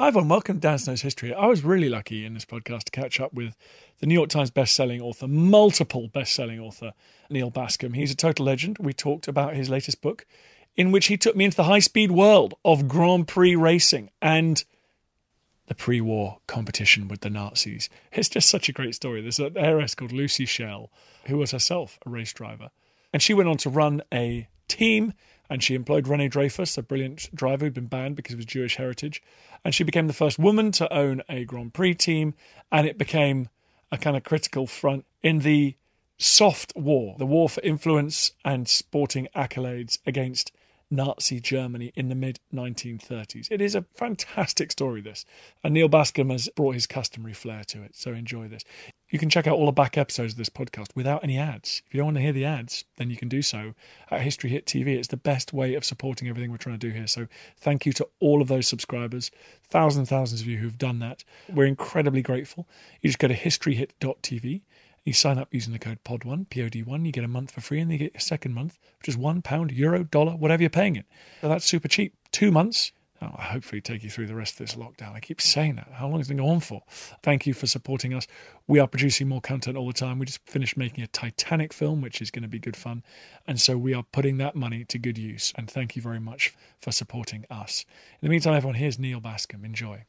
Hi everyone, welcome to Dan Snow's History. I was really lucky in this podcast to catch up with the New York Times best-selling author, multiple best-selling author, Neal Bascomb. He's a total legend. We talked about his latest book, in which he took me into the high-speed world of Grand Prix racing and the pre-war competition with the Nazis. It's just such a great story. There's an heiress called Lucy Schell, who was herself a race driver, and she went on to run a team and she employed Rene Dreyfus, a brilliant driver who'd been banned because of his Jewish heritage. And she became the first woman to own a Grand Prix team, and it became a kind of critical front in the soft war, the war for influence and sporting accolades against Nazi Germany in the mid 1930s. It is a fantastic story, this. And Neal Bascomb has brought his customary flair to it, so enjoy this. You can check out all the back episodes of this podcast without any ads. If you don't want to hear the ads, then you can do so at History Hit TV. It's the best way of supporting everything we're trying to do here. So thank you to all of those subscribers, thousands and thousands of you who've done that. We're incredibly grateful. You just go to historyhit.tv. You sign up using the code POD1, POD1, you get a month for free, and you get a second month, which is one pound, euro, dollar, whatever you're paying it. So that's super cheap. Two months, oh, I'll hopefully take you through the rest of this lockdown. I keep saying that. How long has it going on for? Thank you for supporting us. We are producing more content all the time. We just finished making a Titanic film, which is going to be good fun. And so we are putting that money to good use. And thank you very much for supporting us. In the meantime, everyone, here's Neal Bascomb. Enjoy.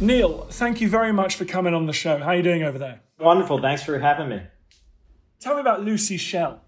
Neal, thank you very much for coming on the show. How are you doing over there? Wonderful. Thanks for having me. Tell me about Lucy Schell.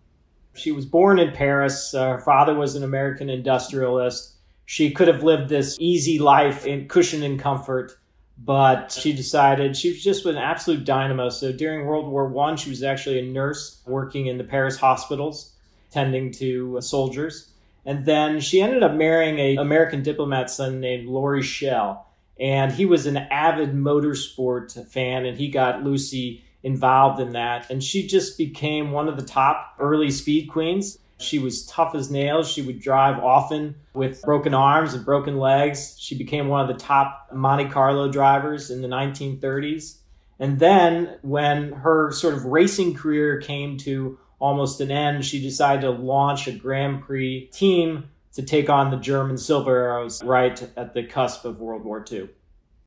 She was born in Paris. Uh, her father was an American industrialist. She could have lived this easy life in cushion and comfort, but she decided she was just an absolute dynamo. So during World War One, she was actually a nurse working in the Paris hospitals, tending to uh, soldiers. And then she ended up marrying an American diplomat son named Laurie Schell. And he was an avid motorsport fan, and he got Lucy involved in that. And she just became one of the top early speed queens. She was tough as nails. She would drive often with broken arms and broken legs. She became one of the top Monte Carlo drivers in the 1930s. And then, when her sort of racing career came to almost an end, she decided to launch a Grand Prix team to take on the German Silver Arrows right at the cusp of World War II.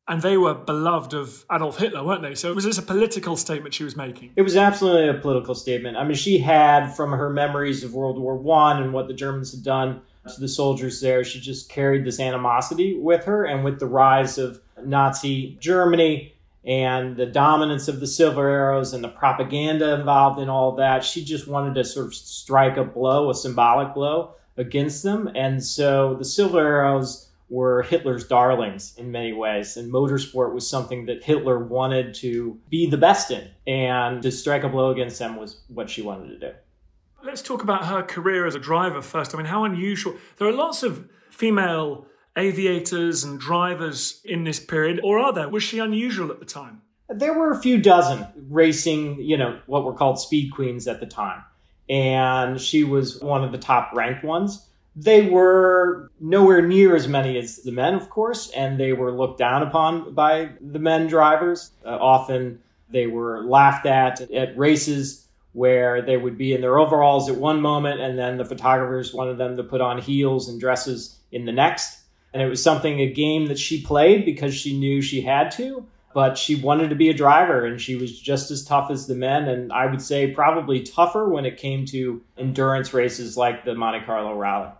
And they were beloved of Adolf Hitler, weren't they? So was this a political statement she was making? It was absolutely a political statement. I mean, she had from her memories of World War One and what the Germans had done to the soldiers there, she just carried this animosity with her. And with the rise of Nazi Germany and the dominance of the Silver Arrows and the propaganda involved in all that, she just wanted to sort of strike a blow, a symbolic blow against them. And so the Silver Arrows were Hitler's darlings in many ways. And motorsport was something that Hitler wanted to be the best in. And to strike a blow against them was what she wanted to do. Let's talk about her career as a driver first. I mean, how unusual. There are lots of female aviators and drivers in this period, or are there? Was she unusual at the time? There were a few dozen racing, you know, what were called speed queens at the time. And she was one of the top ranked ones. They were nowhere near as many as the men, of course, and they were looked down upon by the men drivers. Uh, often they were laughed at at races where they would be in their overalls at one moment, and then the photographers wanted them to put on heels and dresses in the next. And it was something, a game that she played because she knew she had to, but she wanted to be a driver and she was just as tough as the men. And I would say probably tougher when it came to endurance races like the Monte Carlo Rally.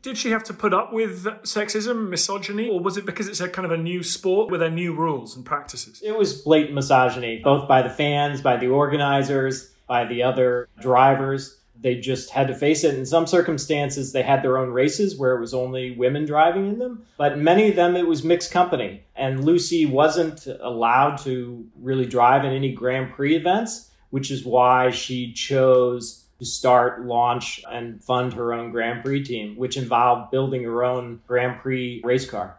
Did she have to put up with sexism, misogyny, or was it because it's a kind of a new sport with their new rules and practices? It was blatant misogyny, both by the fans, by the organizers, by the other drivers. They just had to face it. In some circumstances, they had their own races where it was only women driving in them, but many of them it was mixed company. And Lucy wasn't allowed to really drive in any Grand Prix events, which is why she chose to start, launch, and fund her own Grand Prix team, which involved building her own Grand Prix race car.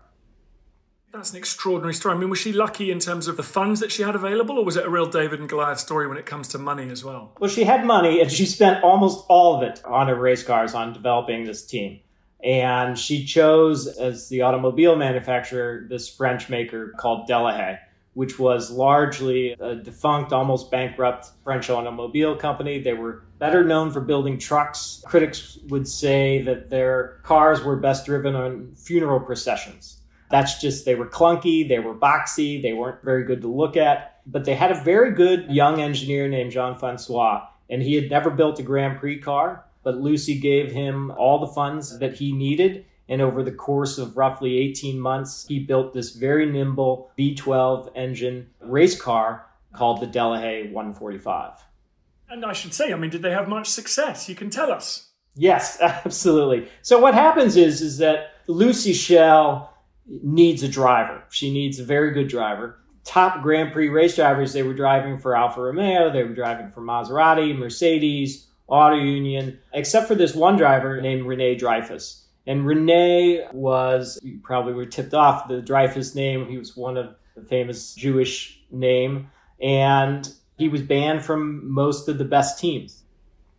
That's an extraordinary story. I mean, was she lucky in terms of the funds that she had available, or was it a real David and Goliath story when it comes to money as well? Well, she had money, and she spent almost all of it on her race cars on developing this team. And she chose as the automobile manufacturer this French maker called Delahaye which was largely a defunct, almost bankrupt French automobile company. They were better known for building trucks. Critics would say that their cars were best driven on funeral processions. That's just, they were clunky, they were boxy, they weren't very good to look at. But they had a very good young engineer named Jean Francois, and he had never built a Grand Prix car. But Lucy gave him all the funds that he needed and over the course of roughly 18 months, he built this very nimble V12 engine race car called the Delahaye 145. And I should say, I mean, did they have much success? You can tell us. Yes, absolutely. So what happens is is that Lucy Schell needs a driver. She needs a very good driver. Top Grand Prix race drivers, they were driving for Alfa Romeo, they were driving for Maserati, Mercedes, Auto Union, except for this one driver named Rene Dreyfus. And Rene was, you probably were tipped off the Dreyfus name. He was one of the famous Jewish name. And he was banned from most of the best teams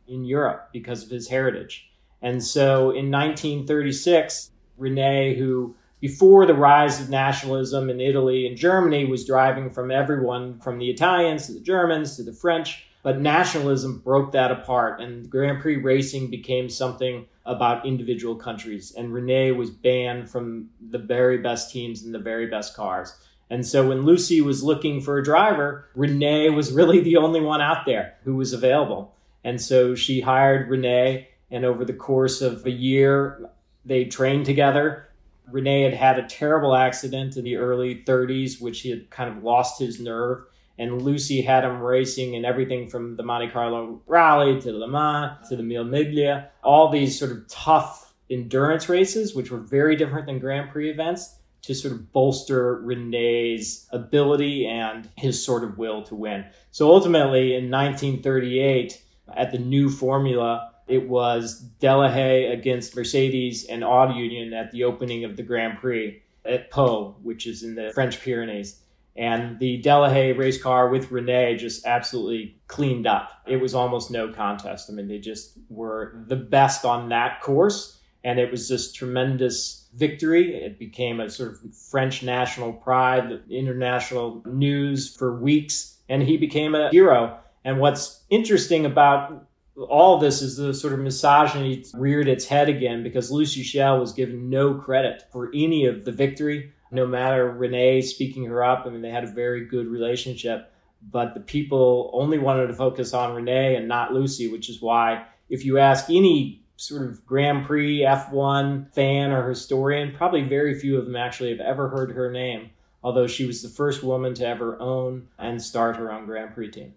in Europe because of his heritage. And so in 1936, Rene, who before the rise of nationalism in Italy and Germany was driving from everyone from the Italians to the Germans to the French, but nationalism broke that apart and Grand Prix racing became something about individual countries. And Rene was banned from the very best teams and the very best cars. And so when Lucy was looking for a driver, Rene was really the only one out there who was available. And so she hired Rene, and over the course of a year, they trained together. Rene had had a terrible accident in the early 30s, which he had kind of lost his nerve and Lucy had him racing in everything from the Monte Carlo Rally to Le Mans to the Mille Miglia, all these sort of tough endurance races, which were very different than Grand Prix events, to sort of bolster Rene's ability and his sort of will to win. So ultimately, in 1938, at the new formula, it was Delahaye against Mercedes and Auto Union at the opening of the Grand Prix at Pau, which is in the French Pyrenees. And the Delahaye race car with Rene just absolutely cleaned up. It was almost no contest. I mean, they just were the best on that course. And it was this tremendous victory. It became a sort of French national pride, international news for weeks. And he became a hero. And what's interesting about all this is the sort of misogyny reared its head again because Lucy Schell was given no credit for any of the victory no matter Rene speaking her up, I mean, they had a very good relationship, but the people only wanted to focus on Rene and not Lucy, which is why if you ask any sort of Grand Prix F1 fan or historian, probably very few of them actually have ever heard her name, although she was the first woman to ever own and start her own Grand Prix team.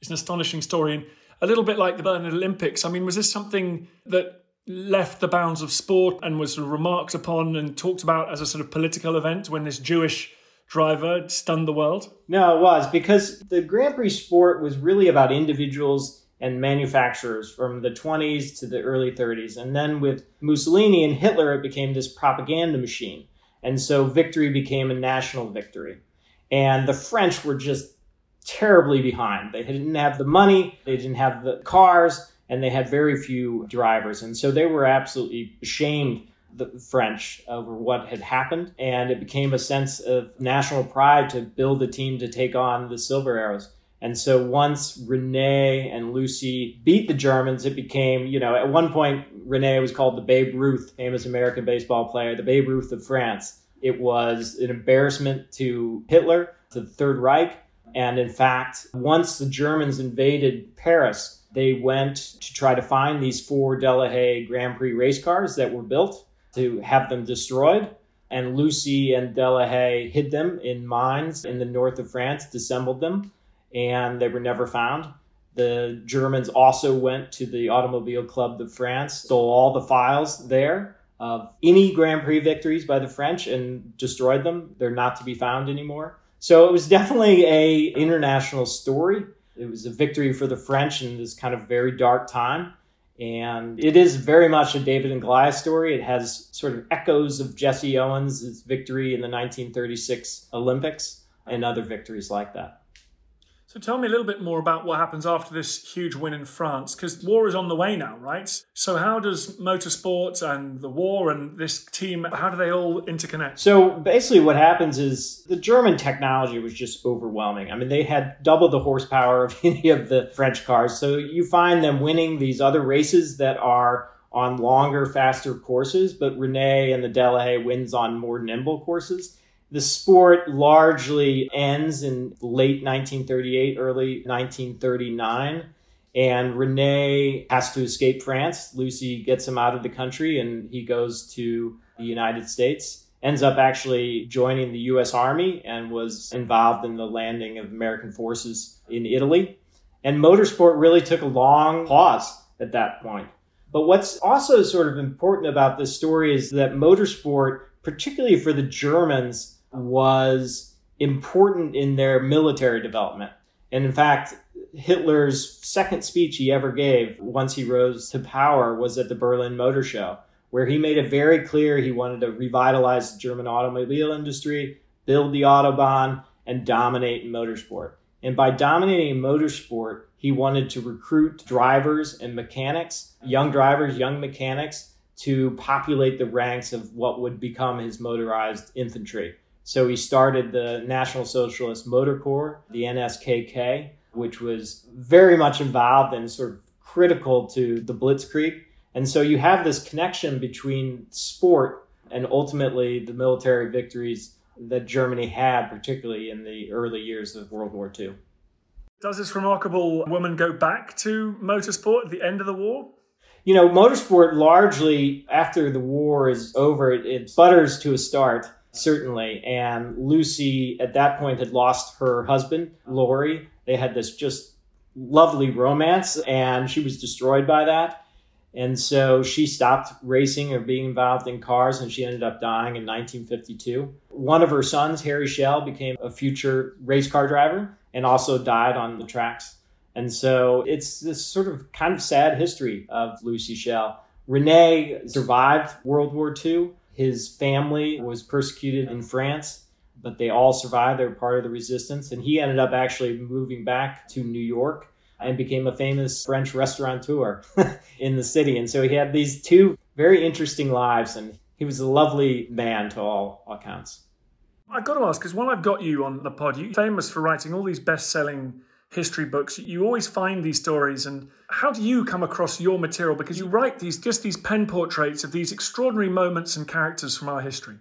It's an astonishing story. A little bit like the Berlin Olympics. I mean, was this something that left the bounds of sport and was sort of remarked upon and talked about as a sort of political event when this Jewish driver stunned the world? No, it was because the Grand Prix sport was really about individuals and manufacturers from the 20s to the early 30s. And then with Mussolini and Hitler, it became this propaganda machine. And so victory became a national victory. And the French were just terribly behind. They didn't have the money, they didn't have the cars, and they had very few drivers. And so they were absolutely ashamed, the French, over what had happened. And it became a sense of national pride to build a team to take on the Silver Arrows. And so once Rene and Lucy beat the Germans, it became, you know, at one point, Rene was called the Babe Ruth, famous American baseball player, the Babe Ruth of France. It was an embarrassment to Hitler, to the Third Reich. And in fact, once the Germans invaded Paris, they went to try to find these four Delahaye Grand Prix race cars that were built to have them destroyed. And Lucy and Delahaye hid them in mines in the north of France, dissembled them, and they were never found. The Germans also went to the Automobile Club de France, stole all the files there of any Grand Prix victories by the French and destroyed them. They're not to be found anymore. So it was definitely a international story. It was a victory for the French in this kind of very dark time. And it is very much a David and Goliath story. It has sort of echoes of Jesse Owens' victory in the 1936 Olympics and other victories like that. So tell me a little bit more about what happens after this huge win in France, because war is on the way now, right? So how does motorsport and the war and this team, how do they all interconnect? So basically what happens is the German technology was just overwhelming. I mean, they had double the horsepower of any of the French cars. So you find them winning these other races that are on longer, faster courses, but Rene and the Delahaye wins on more nimble courses. The sport largely ends in late 1938, early 1939. And Rene has to escape France. Lucy gets him out of the country and he goes to the United States. Ends up actually joining the US Army and was involved in the landing of American forces in Italy. And motorsport really took a long pause at that point. But what's also sort of important about this story is that motorsport, particularly for the Germans, was important in their military development. And in fact, Hitler's second speech he ever gave once he rose to power was at the Berlin Motor Show, where he made it very clear he wanted to revitalize the German automobile industry, build the Autobahn, and dominate in motorsport. And by dominating motorsport, he wanted to recruit drivers and mechanics, young drivers, young mechanics, to populate the ranks of what would become his motorized infantry. So he started the National Socialist Motor Corps, the NSKK, which was very much involved and sort of critical to the Blitzkrieg. And so you have this connection between sport and ultimately the military victories that Germany had, particularly in the early years of World War II. Does this remarkable woman go back to motorsport at the end of the war? You know, motorsport largely, after the war is over, it, it sputters to a start certainly. And Lucy, at that point, had lost her husband, Laurie. They had this just lovely romance, and she was destroyed by that. And so she stopped racing or being involved in cars, and she ended up dying in 1952. One of her sons, Harry Schell, became a future race car driver and also died on the tracks. And so it's this sort of kind of sad history of Lucy Schell. Rene survived World War II his family was persecuted in France, but they all survived. They were part of the resistance. And he ended up actually moving back to New York and became a famous French restaurateur in the city. And so he had these two very interesting lives, and he was a lovely man to all accounts. I've got to ask, because while I've got you on the pod, you're famous for writing all these best selling history books, you always find these stories. And how do you come across your material? Because you write these just these pen portraits of these extraordinary moments and characters from our history.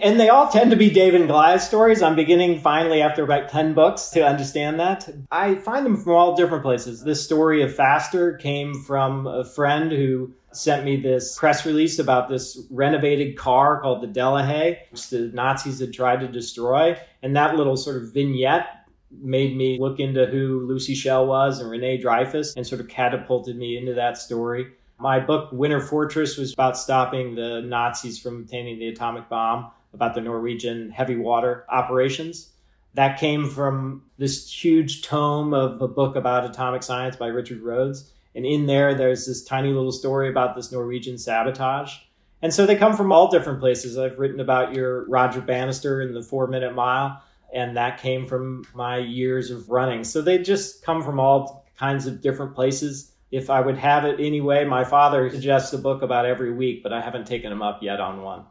And they all tend to be David and Goliath stories. I'm beginning finally after about 10 books to understand that. I find them from all different places. This story of Faster came from a friend who sent me this press release about this renovated car called the Delahaye, which the Nazis had tried to destroy. And that little sort of vignette made me look into who Lucy Schell was and Rene Dreyfus and sort of catapulted me into that story. My book, Winter Fortress, was about stopping the Nazis from obtaining the atomic bomb, about the Norwegian heavy water operations. That came from this huge tome of a book about atomic science by Richard Rhodes. And in there, there's this tiny little story about this Norwegian sabotage. And so they come from all different places. I've written about your Roger Bannister in the four minute mile and that came from my years of running. So they just come from all kinds of different places. If I would have it anyway, my father suggests a book about every week, but I haven't taken him up yet on one.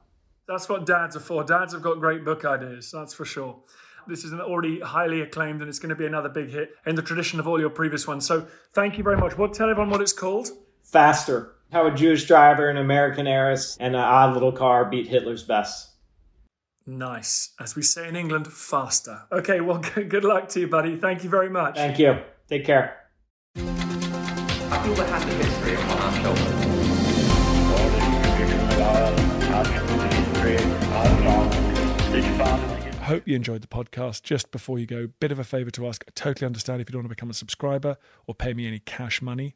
That's what dads are for. Dads have got great book ideas, that's for sure. This is already highly acclaimed and it's going to be another big hit in the tradition of all your previous ones. So thank you very much. What tell everyone what it's called? Faster. How a Jewish driver, an American heiress, and an odd little car beat Hitler's best. Nice. As we say in England, faster. Okay, well, good luck to you, buddy. Thank you very much. Thank you. Take care. I feel the hand of history upon our shoulders. Hope you enjoyed the podcast. Just before you go, bit of a favor to ask. I totally understand if you don't want to become a subscriber or pay me any cash money.